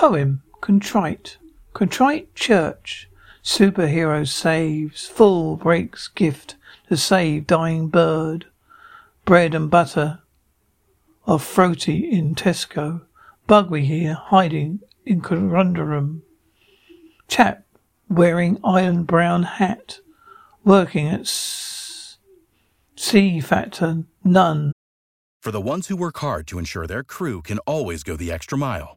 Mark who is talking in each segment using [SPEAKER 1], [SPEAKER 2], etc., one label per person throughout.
[SPEAKER 1] Poem Contrite. Contrite Church. Superhero saves. Full breaks gift to save dying bird. Bread and butter of throaty in Tesco. Bug we hear hiding in Corundrum. Chap wearing iron brown hat. Working at C factor none.
[SPEAKER 2] For the ones who work hard to ensure their crew can always go the extra mile,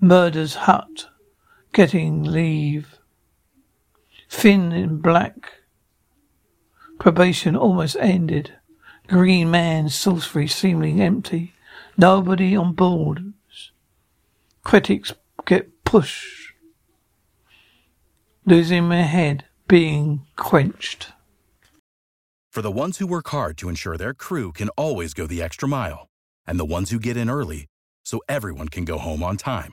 [SPEAKER 1] murder's hut getting leave. Finn in black probation almost ended. Green man sorcery seemingly empty. Nobody on board critics get pushed. Losing my head being quenched.
[SPEAKER 2] For the ones who work hard to ensure their crew can always go the extra mile, and the ones who get in early so everyone can go home on time,